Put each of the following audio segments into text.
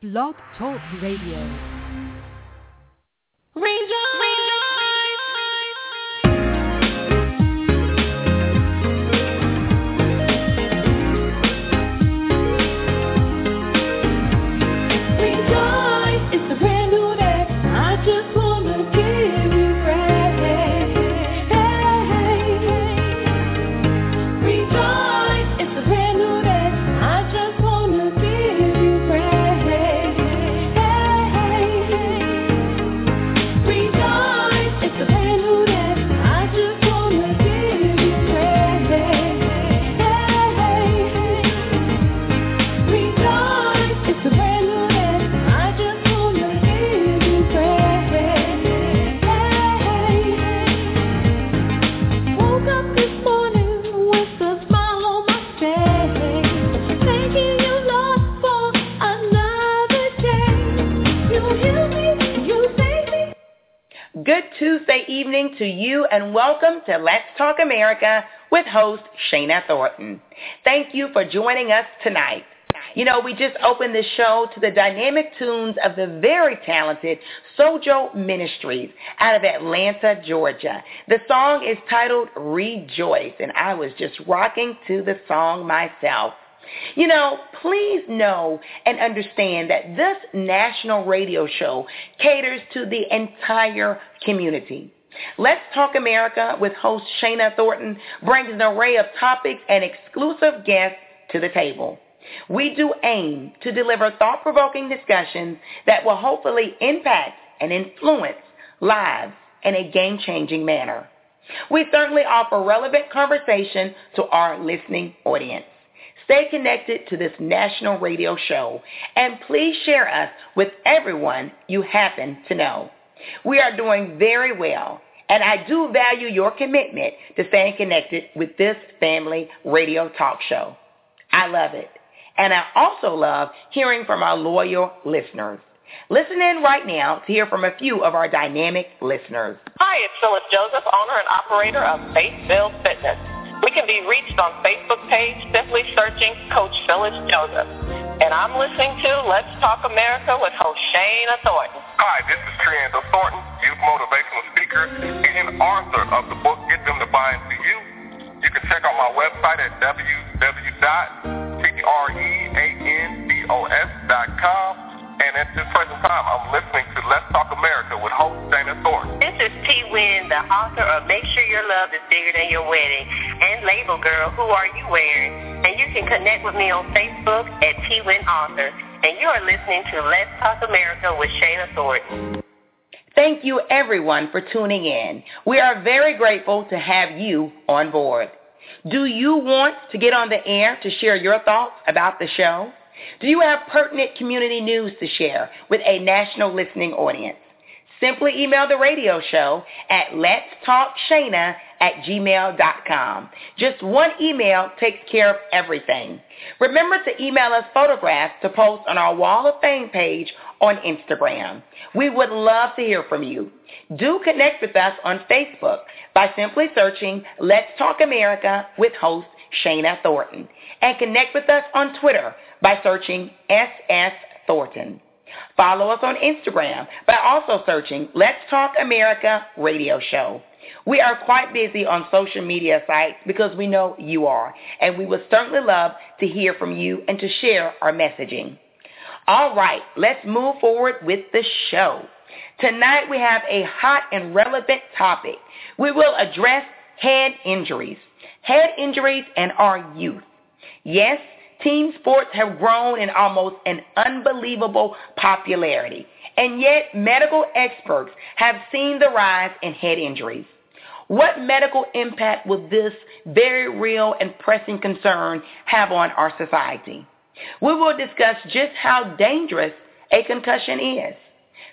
Blog Talk Radio. Rejoice, evening to you and welcome to Let's Talk America with host Shana Thornton. Thank you for joining us tonight. You know, we just opened the show to the dynamic tunes of the very talented Sojo Ministries out of Atlanta, Georgia. The song is titled Rejoice, and I was just rocking to the song myself. You know, please know and understand that this national radio show caters to the entire community. Let's Talk America with host Shana Thornton brings an array of topics and exclusive guests to the table. We do aim to deliver thought-provoking discussions that will hopefully impact and influence lives in a game-changing manner. We certainly offer relevant conversation to our listening audience. Stay connected to this national radio show and please share us with everyone you happen to know. We are doing very well and I do value your commitment to staying connected with this family radio talk show. I love it. And I also love hearing from our loyal listeners. Listen in right now to hear from a few of our dynamic listeners. Hi, it's Phyllis Joseph, owner and operator of Faith Filled Fitness. We can be reached on Facebook page simply searching Coach Phyllis Joseph. And I'm listening to Let's Talk America with host Thornton. Hi, this is Trianda Thornton, youth motivational speaker and author of the book Get Them to Buy Into You. You can check out my website at www.treandos.com. And at this present time, I'm listening to Let's Talk America with. Wynn, the author of Make Sure Your Love is Bigger Than Your Wedding and Label Girl, Who Are You Wearing? And you can connect with me on Facebook at T. Wynn Author. And you are listening to Let's Talk America with Shana Thornton. Thank you everyone for tuning in. We are very grateful to have you on board. Do you want to get on the air to share your thoughts about the show? Do you have pertinent community news to share with a national listening audience? Simply email the radio show at letstalkshana at gmail.com. Just one email takes care of everything. Remember to email us photographs to post on our Wall of Fame page on Instagram. We would love to hear from you. Do connect with us on Facebook by simply searching Let's Talk America with host Shana Thornton and connect with us on Twitter by searching SS Thornton. Follow us on Instagram by also searching Let's Talk America Radio Show. We are quite busy on social media sites because we know you are, and we would certainly love to hear from you and to share our messaging. All right, let's move forward with the show. Tonight we have a hot and relevant topic. We will address head injuries, head injuries and our youth. Yes, team sports have grown in almost an unbelievable popularity, and yet medical experts have seen the rise in head injuries. What medical impact will this very real and pressing concern have on our society? We will discuss just how dangerous a concussion is.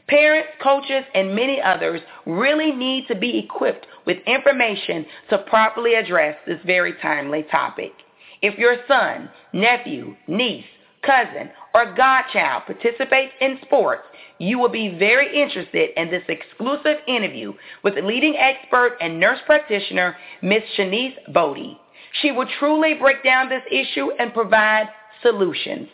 Parents, coaches, and many others really need to be equipped with information to properly address this very timely topic. If your son, nephew, niece, cousin, or godchild participates in sports, you will be very interested in this exclusive interview with leading expert and nurse practitioner, Ms. Schnese Boddie. She will truly break down this issue and provide solutions.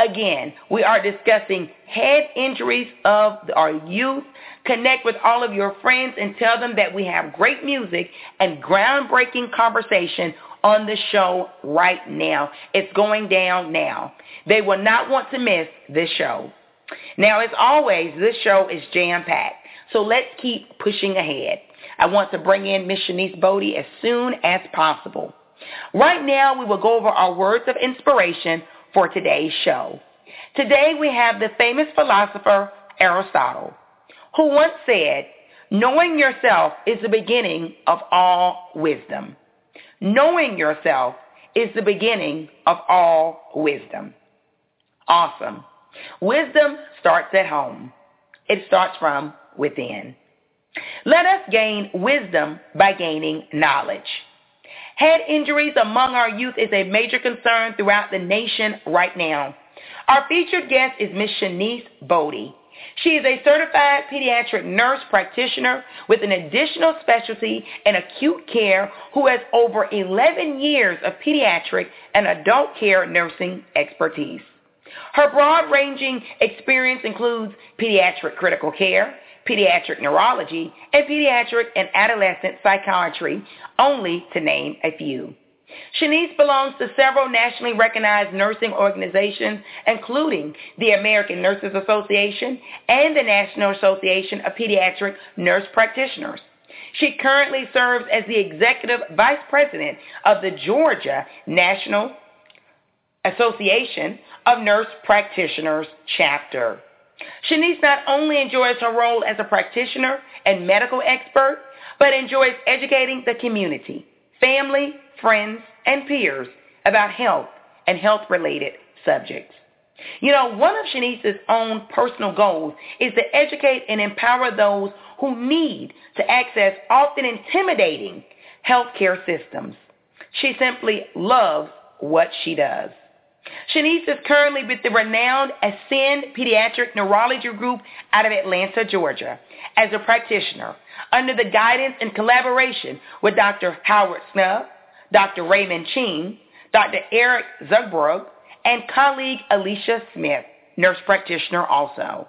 Again, we are discussing head injuries of our youth. Connect with all of your friends and tell them that we have great music and groundbreaking conversation on the show right now. It's going down now. They will not want to miss this show. Now, as always, this show is jam-packed, so let's keep pushing ahead. I want to bring in Miss Schnese Boddie as soon as possible. Right now, we will go over our words of inspiration for today's show. Today, we have the famous philosopher Aristotle, who once said, knowing yourself is the beginning of all wisdom. Knowing yourself is the beginning of all wisdom. Awesome. Wisdom starts at home. It starts from within. Let us gain wisdom by gaining knowledge. Head injuries among our youth is a major concern throughout the nation right now. Our featured guest is Ms. Schnese Boddie. She is a certified pediatric nurse practitioner with an additional specialty in acute care who has over 11 years of pediatric and adult care nursing expertise. Her broad-ranging experience includes pediatric critical care, pediatric neurology, and pediatric and adolescent psychiatry, only to name a few. Schnese belongs to several nationally recognized nursing organizations, including the American Nurses Association and the National Association of Pediatric Nurse Practitioners. She currently serves as the Executive Vice President of the Georgia National Association of Nurse Practitioners Chapter. Schnese not only enjoys her role as a practitioner and medical expert, but enjoys educating the community, family, friends, and peers about health and health-related subjects. You know, one of Schnese's own personal goals is to educate and empower those who need to access often intimidating healthcare systems. She simply loves what she does. Schnese is currently with the renowned Ascend Pediatric Neurology Group out of Atlanta, Georgia, as a practitioner under the guidance and collaboration with Dr. Howard Snub, Dr. Raymond Ching, Dr. Eric Zugbrug, and colleague Alicia Smith, nurse practitioner also.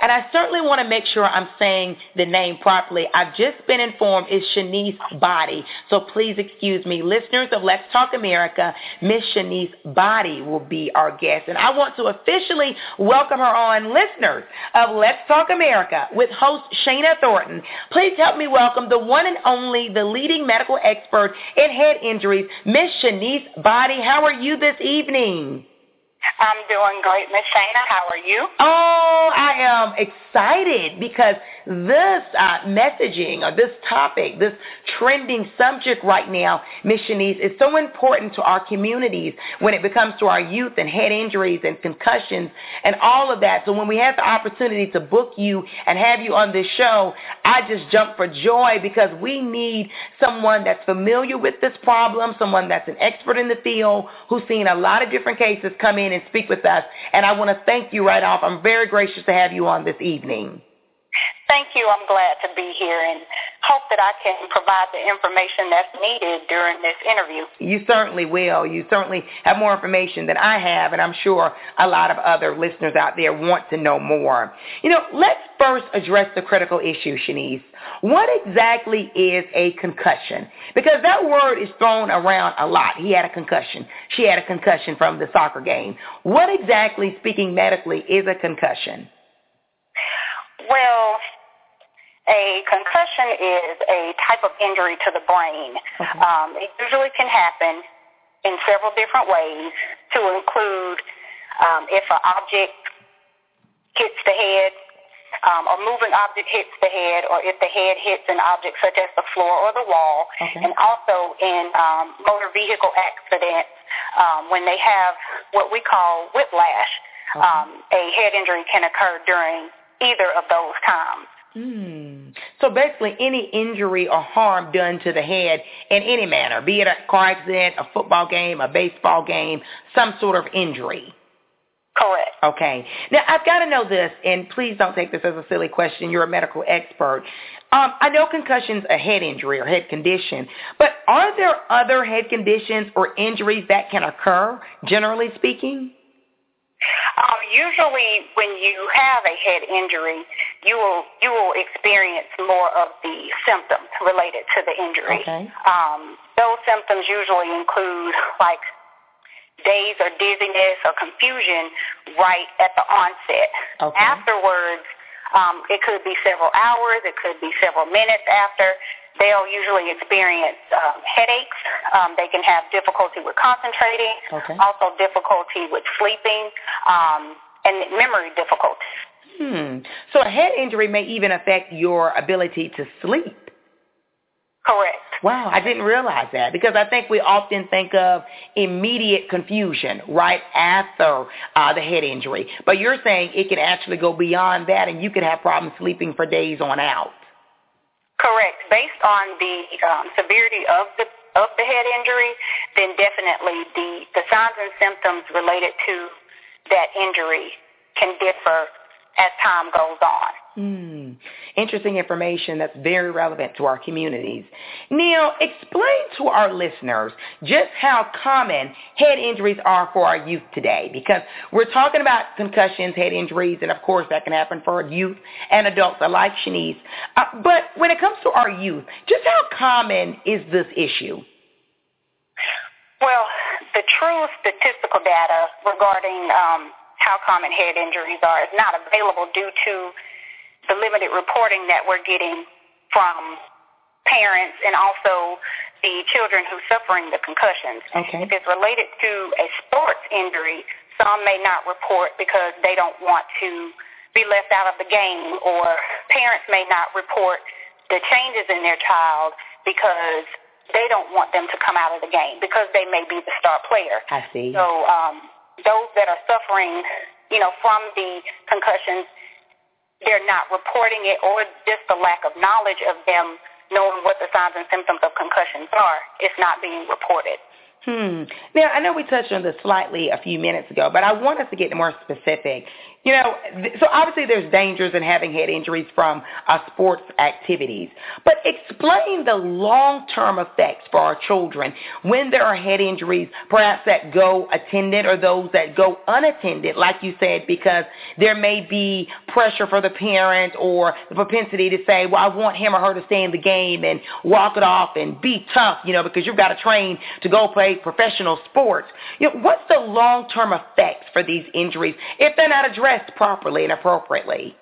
And I certainly want to make sure I'm saying the name properly. I've just been informed it's Schnese Boddie. So please excuse me. Listeners of Let's Talk America, Miss Schnese Boddie will be our guest. And I want to officially welcome her on. Listeners of Let's Talk America with host Shana Thornton, please help me welcome the one and only, the leading medical expert in head injuries, Miss Schnese Boddie. How are you this evening? I'm doing great, Miss Shana. How are you? Oh, I am excited because this uh, messaging or this topic, this trending subject right now, Miss Schnese, is so important to our communities when it becomes to our youth and head injuries and concussions and all of that. So when we have the opportunity to book you and have you on this show, I just jump for joy because we need someone that's familiar with this problem, someone that's an expert in the field who's seen a lot of different cases come in and speak with us. And I want to thank you right off. I'm very gracious to have you on this evening. Thank you. I'm glad to be here and hope that I can provide the information that's needed during this interview. You certainly will. You certainly have more information than I have, and I'm sure a lot of other listeners out there want to know more. You know, let's first address the critical issue, Schnese. What exactly is a concussion? Because that word is thrown around a lot. He had a concussion. She had a concussion from the soccer game. What exactly, speaking medically, is a concussion? Well, a concussion is a type of injury to the brain. Okay. Um, it usually can happen in several different ways to include um, if an object hits the head, um, or moving object hits the head, or if the head hits an object such as the floor or the wall, Okay. and also in um, motor vehicle accidents um, when they have what we call whiplash. Okay. Um, a head injury can occur during either of those times. Hmm. So basically any injury or harm done to the head in any manner, be it a car accident, a football game, a baseball game, some sort of injury. Correct. Okay. Now, I've got to know this, and please don't take this as a silly question. You're a medical expert. Um, I know concussion's a head injury or head condition, but are there other head conditions or injuries that can occur, generally speaking? Um, usually, when you have a head injury, you will you will experience more of the symptoms related to the injury. Okay. Um, those symptoms usually include like daze or dizziness or confusion right at the onset. Okay. Afterwards, um, it could be several hours, it could be several minutes after. They'll usually experience um, headaches. Um, they can have difficulty with concentrating, Okay. also difficulty with sleeping, um, and memory difficulties. Hmm. So a head injury may even affect your ability to sleep. Correct. Wow, I didn't realize that because I think we often think of immediate confusion right after uh, the head injury. But you're saying it can actually go beyond that and you could have problems sleeping for days on out. Correct. Based on the um, severity of the of the head injury, then definitely the the signs and symptoms related to that injury can differ as time goes on. Hmm. Interesting information that's very relevant to our communities. Neil, explain to our listeners just how common head injuries are for our youth today because we're talking about concussions, head injuries, and of course that can happen for youth and adults alike, Schnese. Uh, but when it comes to our youth, just how common is this issue? Well, the true statistical data regarding um, how common head injuries are is not available due to the limited reporting that we're getting from parents and also the children who are suffering the concussions. Okay. If it's related to a sports injury, some may not report because they don't want to be left out of the game or parents may not report the changes in their child because they don't want them to come out of the game because they may be the star player. I see. So um, those that are suffering, you know, from the concussions, they're not reporting it or just the lack of knowledge of them knowing what the signs and symptoms of concussions are. It's not being reported. Hmm. Now, I know we touched on this slightly a few minutes ago, but I want us to get more specific. You know, th- so obviously there's dangers in having head injuries from uh, sports activities, but explain the long-term effects for our children when there are head injuries, perhaps that go attended or those that go unattended, like you said, because there may be pressure for the parent or the propensity to say, well, I want him or her to stay in the game and walk it off and be tough, you know, because you've got to train to go play professional sports. You know, what's the long-term effects for these injuries if they're not addressed properly and appropriately?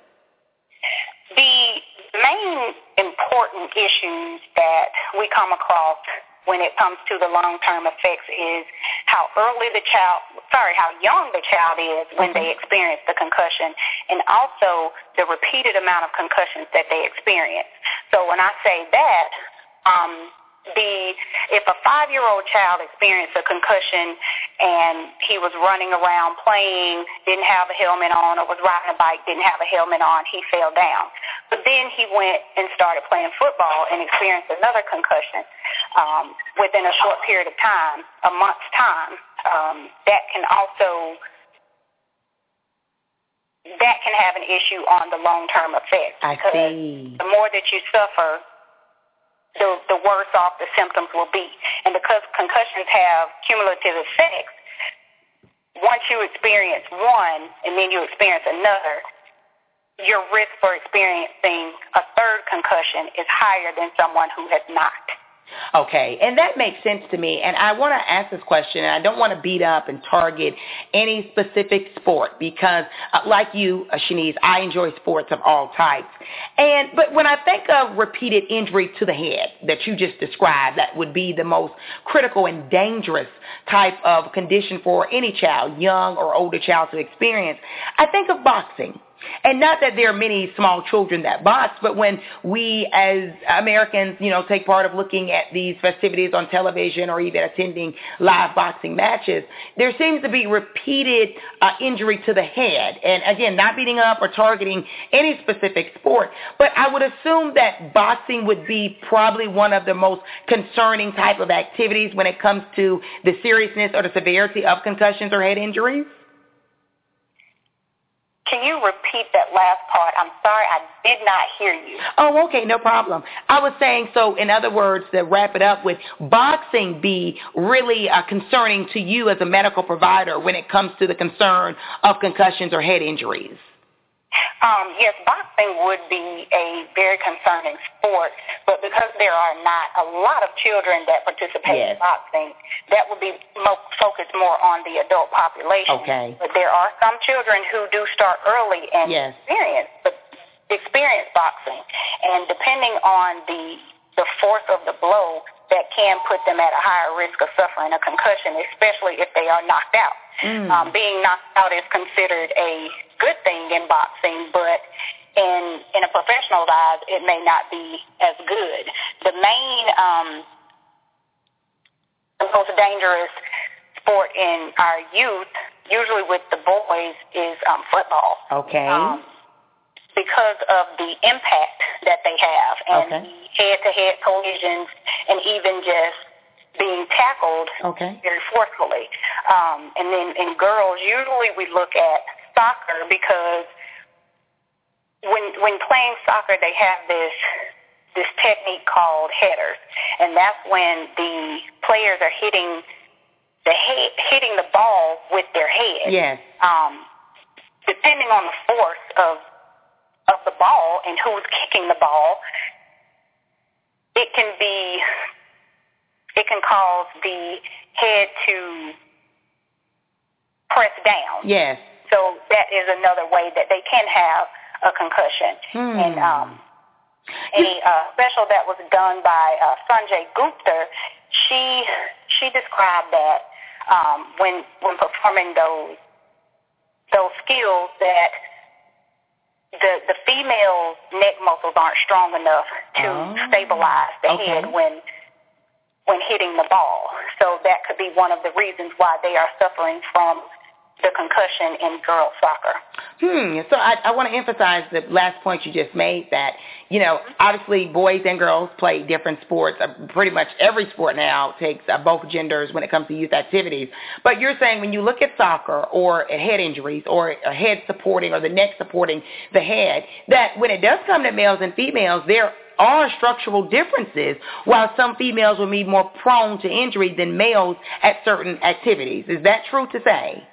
The main important issues that we come across when it comes to the long-term effects is how early the child, sorry, how young the child is when they experience the concussion and also the repeated amount of concussions that they experience. So when I say that, um, the if a five year old child experienced a concussion and he was running around playing, didn't have a helmet on, or was riding a bike, didn't have a helmet on, he fell down. But then he went and started playing football and experienced another concussion um, within a short period of time, a month's time. Um, that can also that can have an issue on the long term effects. I because see. The more that you suffer, the, the worse off the symptoms will be. And because concussions have cumulative effects, once you experience one and then you experience another, your risk for experiencing a third concussion is higher than someone who has not. Okay, and that makes sense to me. And I want to ask this question, and I don't want to beat up and target any specific sport because, uh, like you, uh, Schnese, I enjoy sports of all types. And but when I think of repeated injury to the head that you just described, that would be the most critical and dangerous type of condition for any child, young or older child, to experience. I think of boxing. And not that there are many small children that box, but when we as Americans, you know, take part of looking at these festivities on television or even attending live boxing matches, there seems to be repeated uh, injury to the head. And again, not beating up or targeting any specific sport, but I would assume that boxing would be probably one of the most concerning type of activities when it comes to the seriousness or the severity of concussions or head injuries. Can you repeat that last part? I'm sorry, I did not hear you. Oh, okay, no problem. I was saying, so in other words, to wrap it up with boxing be really uh, concerning to you as a medical provider when it comes to the concern of concussions or head injuries? Um, yes, boxing would be a very concerning sport, but because there are not a lot of children that participate Yes. in boxing, that would be mo- focused more on the adult population. Okay. But there are some children who do start early and Yes. experience but experience boxing, and depending on the the force of the blow, that can put them at a higher risk of suffering a concussion, especially if they are knocked out. Mm. Um, being knocked out is considered a good thing in boxing, but in in a professional eyes, it may not be as good. The main, um, the most dangerous sport in our youth, usually with the boys, is um, football. Okay. Um, because of the impact that they have and Okay. the head-to-head collisions and even just being tackled Okay. very forcefully. Um, and then in girls, usually we look at soccer because when when playing soccer, they have this this technique called headers, and that's when the players are hitting the head, hitting the ball with their head. Yes. Um, depending on the force of of the ball and who's kicking the ball, it can be it can cause the head to press down. Yes. So that is another way that they can have a concussion. Hmm. And um, a uh, special that was done by uh, Sanjay Gupta, she she described that um, when when performing those those skills that the the female neck muscles aren't strong enough to Oh, stabilize the okay. head when when hitting the ball. So that could be one of the reasons why they are suffering from the concussion in girls soccer. Hmm. So I, I want to emphasize the last point you just made that, you know, obviously boys and girls play different sports. Uh, pretty much every sport now takes uh, both genders when it comes to youth activities. But you're saying when you look at soccer or at head injuries or a head supporting or the neck supporting the head, that when it does come to males and females, there are structural differences, while some females will be more prone to injury than males at certain activities. Is that true to say?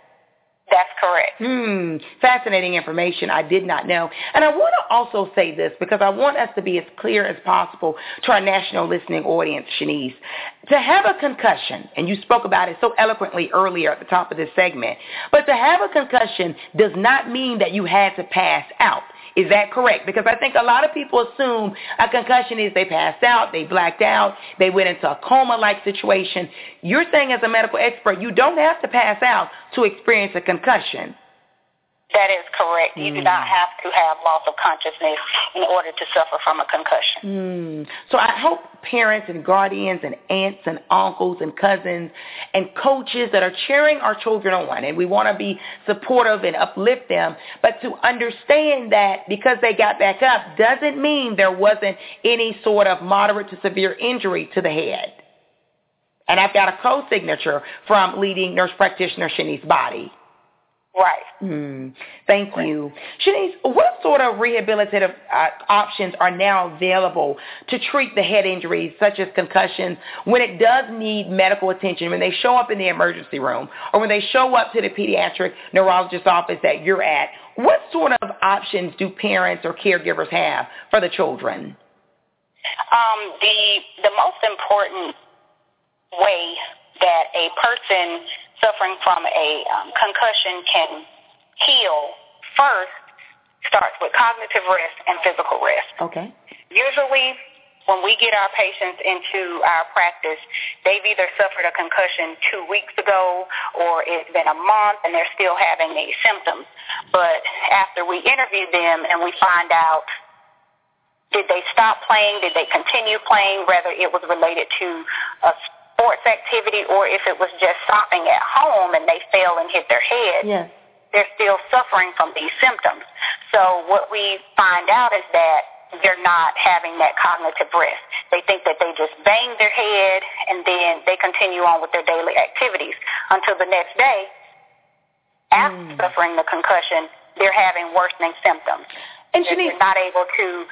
That's correct. Hmm, fascinating information I did not know. And I want to also say this because I want us to be as clear as possible to our national listening audience, Schnese. To have a concussion, and you spoke about it so eloquently earlier at the top of this segment, but to have a concussion does not mean that you had to pass out. Is that correct? Because I think a lot of people assume a concussion is they passed out, they blacked out, they went into a coma-like situation. You're saying as a medical expert, you don't have to pass out to experience a concussion. That is correct. You do Mm. not have to have loss of consciousness in order to suffer from a concussion. Hmm. So I hope parents and guardians and aunts and uncles and cousins and coaches that are cheering our children on, and we want to be supportive and uplift them, but to understand that because they got back up doesn't mean there wasn't any sort of moderate to severe injury to the head. And I've got a co-signature from leading nurse practitioner Schnese Boddie. Right. Hmm. Thank you. Schnese, what sort of rehabilitative uh, options are now available to treat the head injuries such as concussions when it does need medical attention, when they show up in the emergency room or when they show up to the pediatric neurologist's office that you're at? What sort of options do parents or caregivers have for the children? Um, the the most important way that a person suffering from a um, concussion can heal first starts with cognitive rest and physical rest. Okay. Usually, when we get our patients into our practice, they've either suffered a concussion two weeks ago or it's been a month and they're still having these symptoms. But after we interview them and we find out did they stop playing, did they continue playing, whether it was related to a sports activity or if it was just stopping at home and they fell and hit their head, Yes. they're still suffering from these symptoms. So what we find out is that they're not having that cognitive rest. They think that they just bang their head and then they continue on with their daily activities until the next day after Mm. suffering the concussion, they're having worsening symptoms. And Schnese, they're not able to.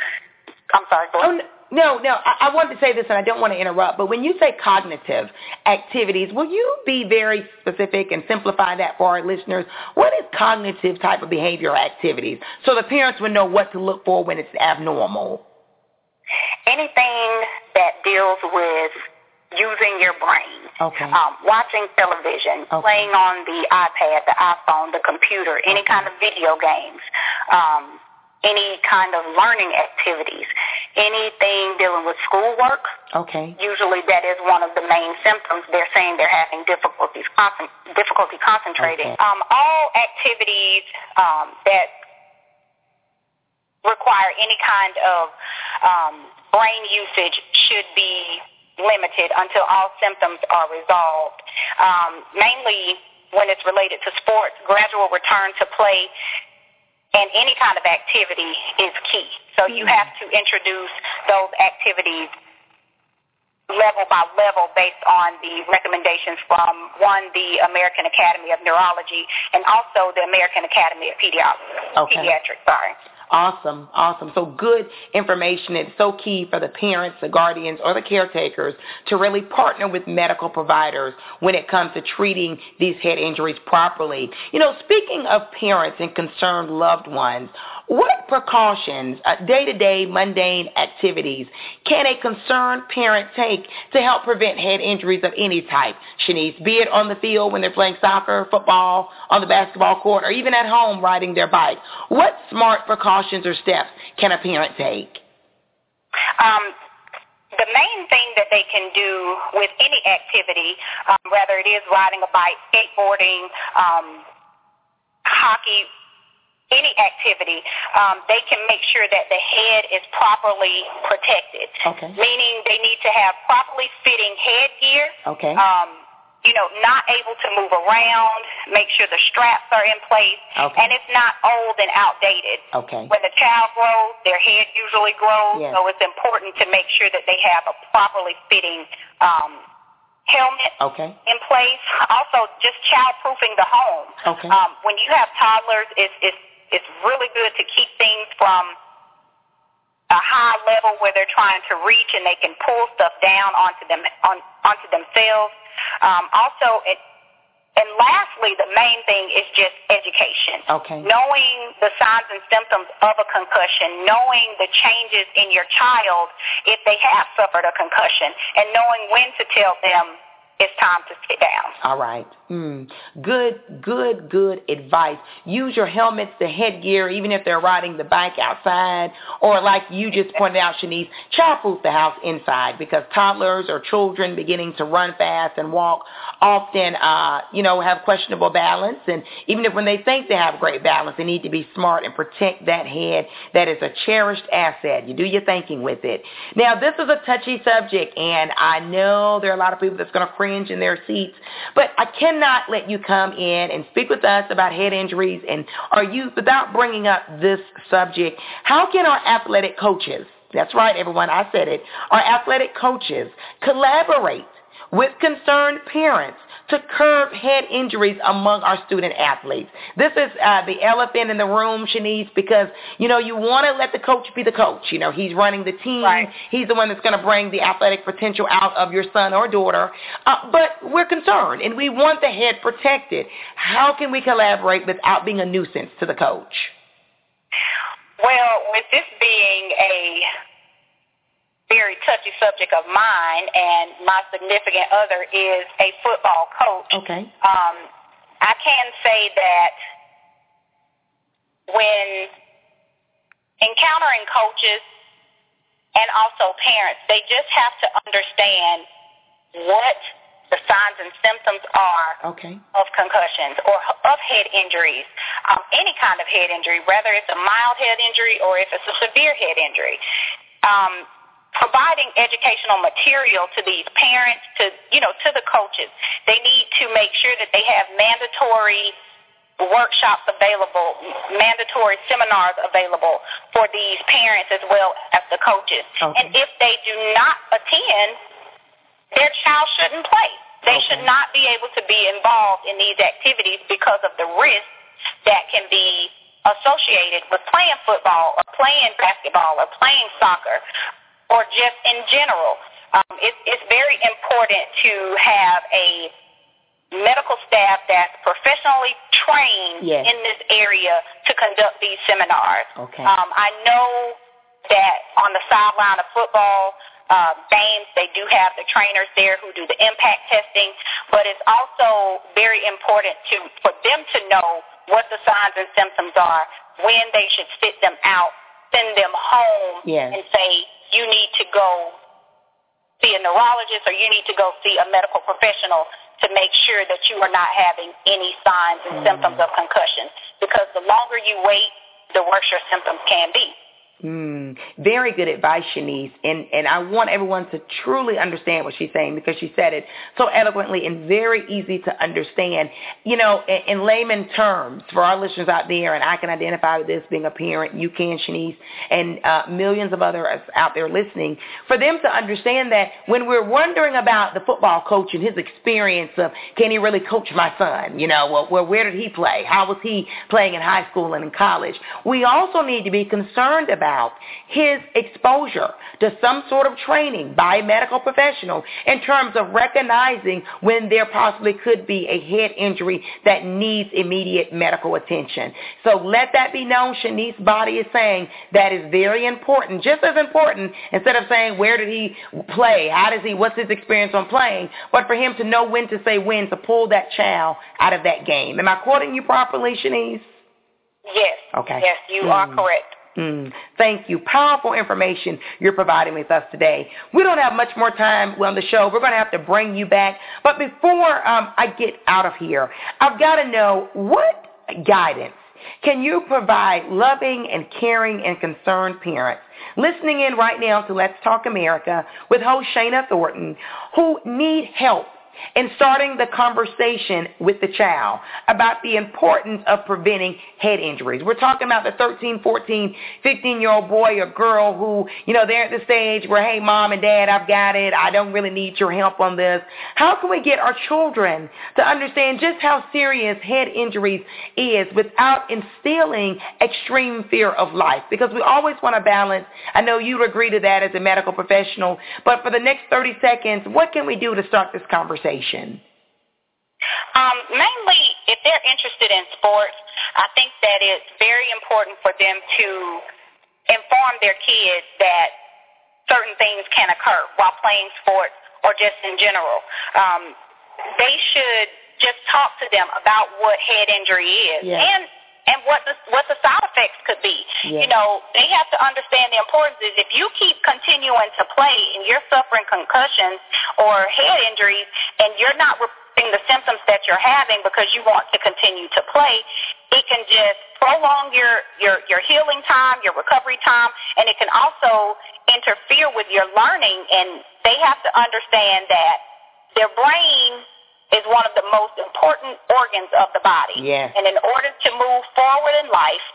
I'm sorry. Go Oh, ahead. No, no. I, I wanted to say this, and I don't want to interrupt, but when you say cognitive activities, will you be very specific and simplify that for our listeners? What is cognitive type of behavioral activities so the parents would know what to look for when it's abnormal? anything that deals with using your brain, Okay. um, watching television, Okay. playing on the iPad, the iPhone, the computer, any Okay. kind of video games, um, any kind of learning activities, anything dealing with schoolwork. Okay. Usually, that is one of the main symptoms. They're saying they're having difficulties difficulty concentrating. Okay. Um, all activities um, that require any kind of um, brain usage should be limited until all symptoms are resolved. Um, mainly when it's related to sports, gradual return to play and any kind of activity is key. So you Hmm. have to introduce those activities level by level based on the recommendations from one, the American Academy of Neurology, and also the American Academy of Pediatrics. Okay. Pediatrics, sorry. Awesome, awesome. So good information. It's so key for the parents, the guardians, or the caretakers to really partner with medical providers when it comes to treating these head injuries properly. You know, speaking of parents and concerned loved ones, what precautions, uh, day-to-day mundane activities, can a concerned parent take to help prevent head injuries of any type, Schnese, be it on the field when they're playing soccer, football, on the basketball court, or even at home riding their bike? What smart precautions or steps can a parent take? Um, the main thing that they can do with any activity, um, whether it is riding a bike, skateboarding, um, hockey, any activity, um, they can make sure that the head is properly protected. Okay. Meaning they need to have properly fitting headgear. Okay. Um, you know, not able to move around, make sure the straps are in place, Okay. and it's not old and outdated. Okay. When the child grows, their head usually grows, Yes. so it's important to make sure that they have a properly fitting um, helmet Okay. in place. Also, just child-proofing the home. Okay. Um, when you have toddlers, it's, it's, it's really good to keep things from a high level where they're trying to reach and they can pull stuff down onto them on, onto themselves. Um, also, it, and lastly, the main thing is just education. Okay. Knowing the signs and symptoms of a concussion, knowing the changes in your child if they have suffered a concussion, and knowing when to tell them it's time to sit down. All right. Mm. Good, good, good advice. Use your helmets, the headgear, even if they're riding the bike outside, or like you just pointed out, Schnese, childproof the house inside because toddlers or children beginning to run fast and walk often, uh, you know, have questionable balance. And even if when they think they have great balance, they need to be smart and protect that head. That is a cherished asset. You do your thinking with it. Now, this is a touchy subject, and I know there are a lot of people that's going to cringe in their seats, but I cannot let you come in and speak with us about head injuries and are you, without bringing up this subject, how can our athletic coaches, that's right everyone, I said it, our athletic coaches collaborate with concerned parents to curb head injuries among our student athletes. This is uh, the elephant in the room, Schnese, because, you know, you want to let the coach be the coach. You know, he's running the team. Right. He's the one that's going to bring the athletic potential out of your son or daughter. Uh, but we're concerned, and we want the head protected. How can we collaborate without being a nuisance to the coach? Well, with this being a very touchy subject of mine, and my significant other is a football coach, Okay. um, I can say that when encountering coaches and also parents, they just have to understand what the signs and symptoms are Okay. of concussions or of head injuries, um, any kind of head injury, whether it's a mild head injury or if it's a severe head injury. Um, providing educational material to these parents, to you know, to the coaches. They need to make sure that they have mandatory workshops available, mandatory seminars available for these parents as well as the coaches. Okay. And if they do not attend, their child shouldn't play. They Okay. should not be able to be involved in these activities because of the risk that can be associated with playing football or playing basketball or playing soccer or just in general. Um, it, it's very important to have a medical staff that's professionally trained Yes. in this area to conduct these seminars. Okay. Um, I know that on the sideline of football uh, games, they do have the trainers there who do the impact testing, but it's also very important to for them to know what the signs and symptoms are, when they should sit them out, send them home, Yes. and say you need to go see a neurologist or you need to go see a medical professional to make sure that you are not having any signs and symptoms of concussion. Because the longer you wait, the worse your symptoms can be. Mm, very good advice, Schnese. And, and I want everyone to truly understand what she's saying because she said it so eloquently and very easy to understand. You know, in, in layman terms, for our listeners out there, and I can identify with this being a parent, you can, Schnese, and uh, millions of others out there listening, for them to understand that when we're wondering about the football coach and his experience of can he really coach my son, you know, well, well where did he play? How was he playing in high school and in college? We also need to be concerned about his exposure to some sort of training by a medical professional in terms of recognizing when there possibly could be a head injury that needs immediate medical attention. So let that be known. Schnese's body is saying that is very important, just as important, instead of saying where did he play, how does he, what's his experience on playing, but for him to know when to say when to pull that child out of that game. Am I quoting you properly, Schnese? Yes. Okay. Yes, you are Mm. correct. Mm, thank you. Powerful information you're providing with us today. We don't have much more time on the show. We're going to have to bring you back. But before um, I get out of here, I've got to know what guidance can you provide loving and caring and concerned parents listening in right now to Let's Talk America with host Shana Thornton who need help in starting the conversation with the child about the importance of preventing head injuries. We're talking about the 13, 14, 15-year-old boy or girl who, you know, they're at the stage where, hey, mom and dad, I've got it. I don't really need your help on this. How can we get our children to understand just how serious head injuries is without instilling extreme fear of life? Because we always want to balance. I know you'd agree to that as a medical professional, but for the next 30 seconds, what can we do to start this conversation? Um, mainly, if they're interested in sports, I think that it's very important for them to inform their kids that certain things can occur while playing sports or just in general. Um, they should just talk to them about what head injury is Yes. and and what the what the side effects could be. Yes. You know, they have to understand the importance is if you keep continuing to play and you're suffering concussions or head injuries and you're not reporting the symptoms that you're having because you want to continue to play, it can just prolong your your your healing time, your recovery time, and it can also interfere with your learning and they have to understand that their brain is one of the most important organs of the body. Yes. And in order to move forward in life,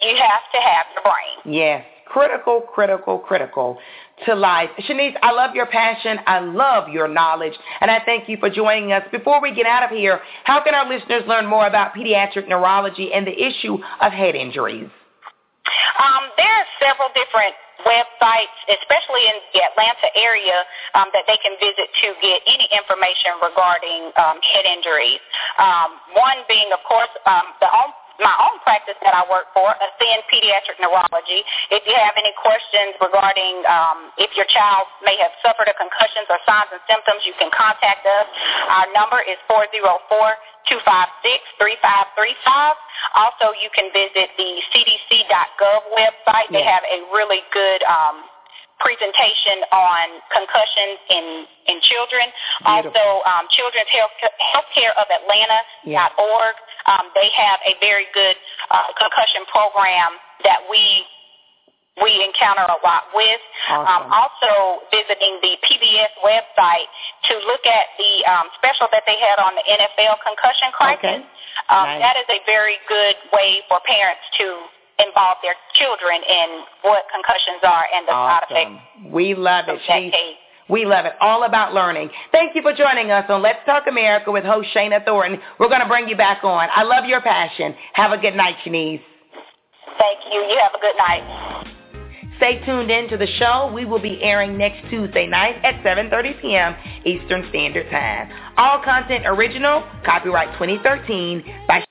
you have to have your brain. Yes, critical, critical, critical to life. Schnese, I love your passion. I love your knowledge. And I thank you for joining us. Before we get out of here, how can our listeners learn more about pediatric neurology and the issue of head injuries? Um, there are several different websites, especially in the Atlanta area, um, that they can visit to get any information regarding um, head injuries. Um, one being, of course, um, the own, my own practice that I work for, Ascend Pediatric Neurology. If you have any questions regarding um, if your child may have suffered a concussions or signs and symptoms, you can contact us. Our number is 404 256-3535. Also, you can visit the cdc.gov website. They have a really good um, presentation on concussions in, in children. Beautiful. Also, um, Children's Health, Healthcare of Atlanta.org. Um, they have a very good uh, concussion program that we we encounter a lot with. Awesome. Um, also visiting the PBS website to look at the um, special that they had on the NFL concussion crisis. Okay. Um, Nice. That is a very good way for parents to involve their children in what concussions are and the side effects We love it. case. We love it. All about learning. Thank you for joining us on Let's Talk America with host Shana Thornton. We're going to bring you back on. I love your passion. Have a good night, Schnese. Thank you. You have a good night. Stay tuned in to the show. We will be airing next Tuesday night at 7.30 p.m. Eastern Standard Time. All content original, copyright 2013 by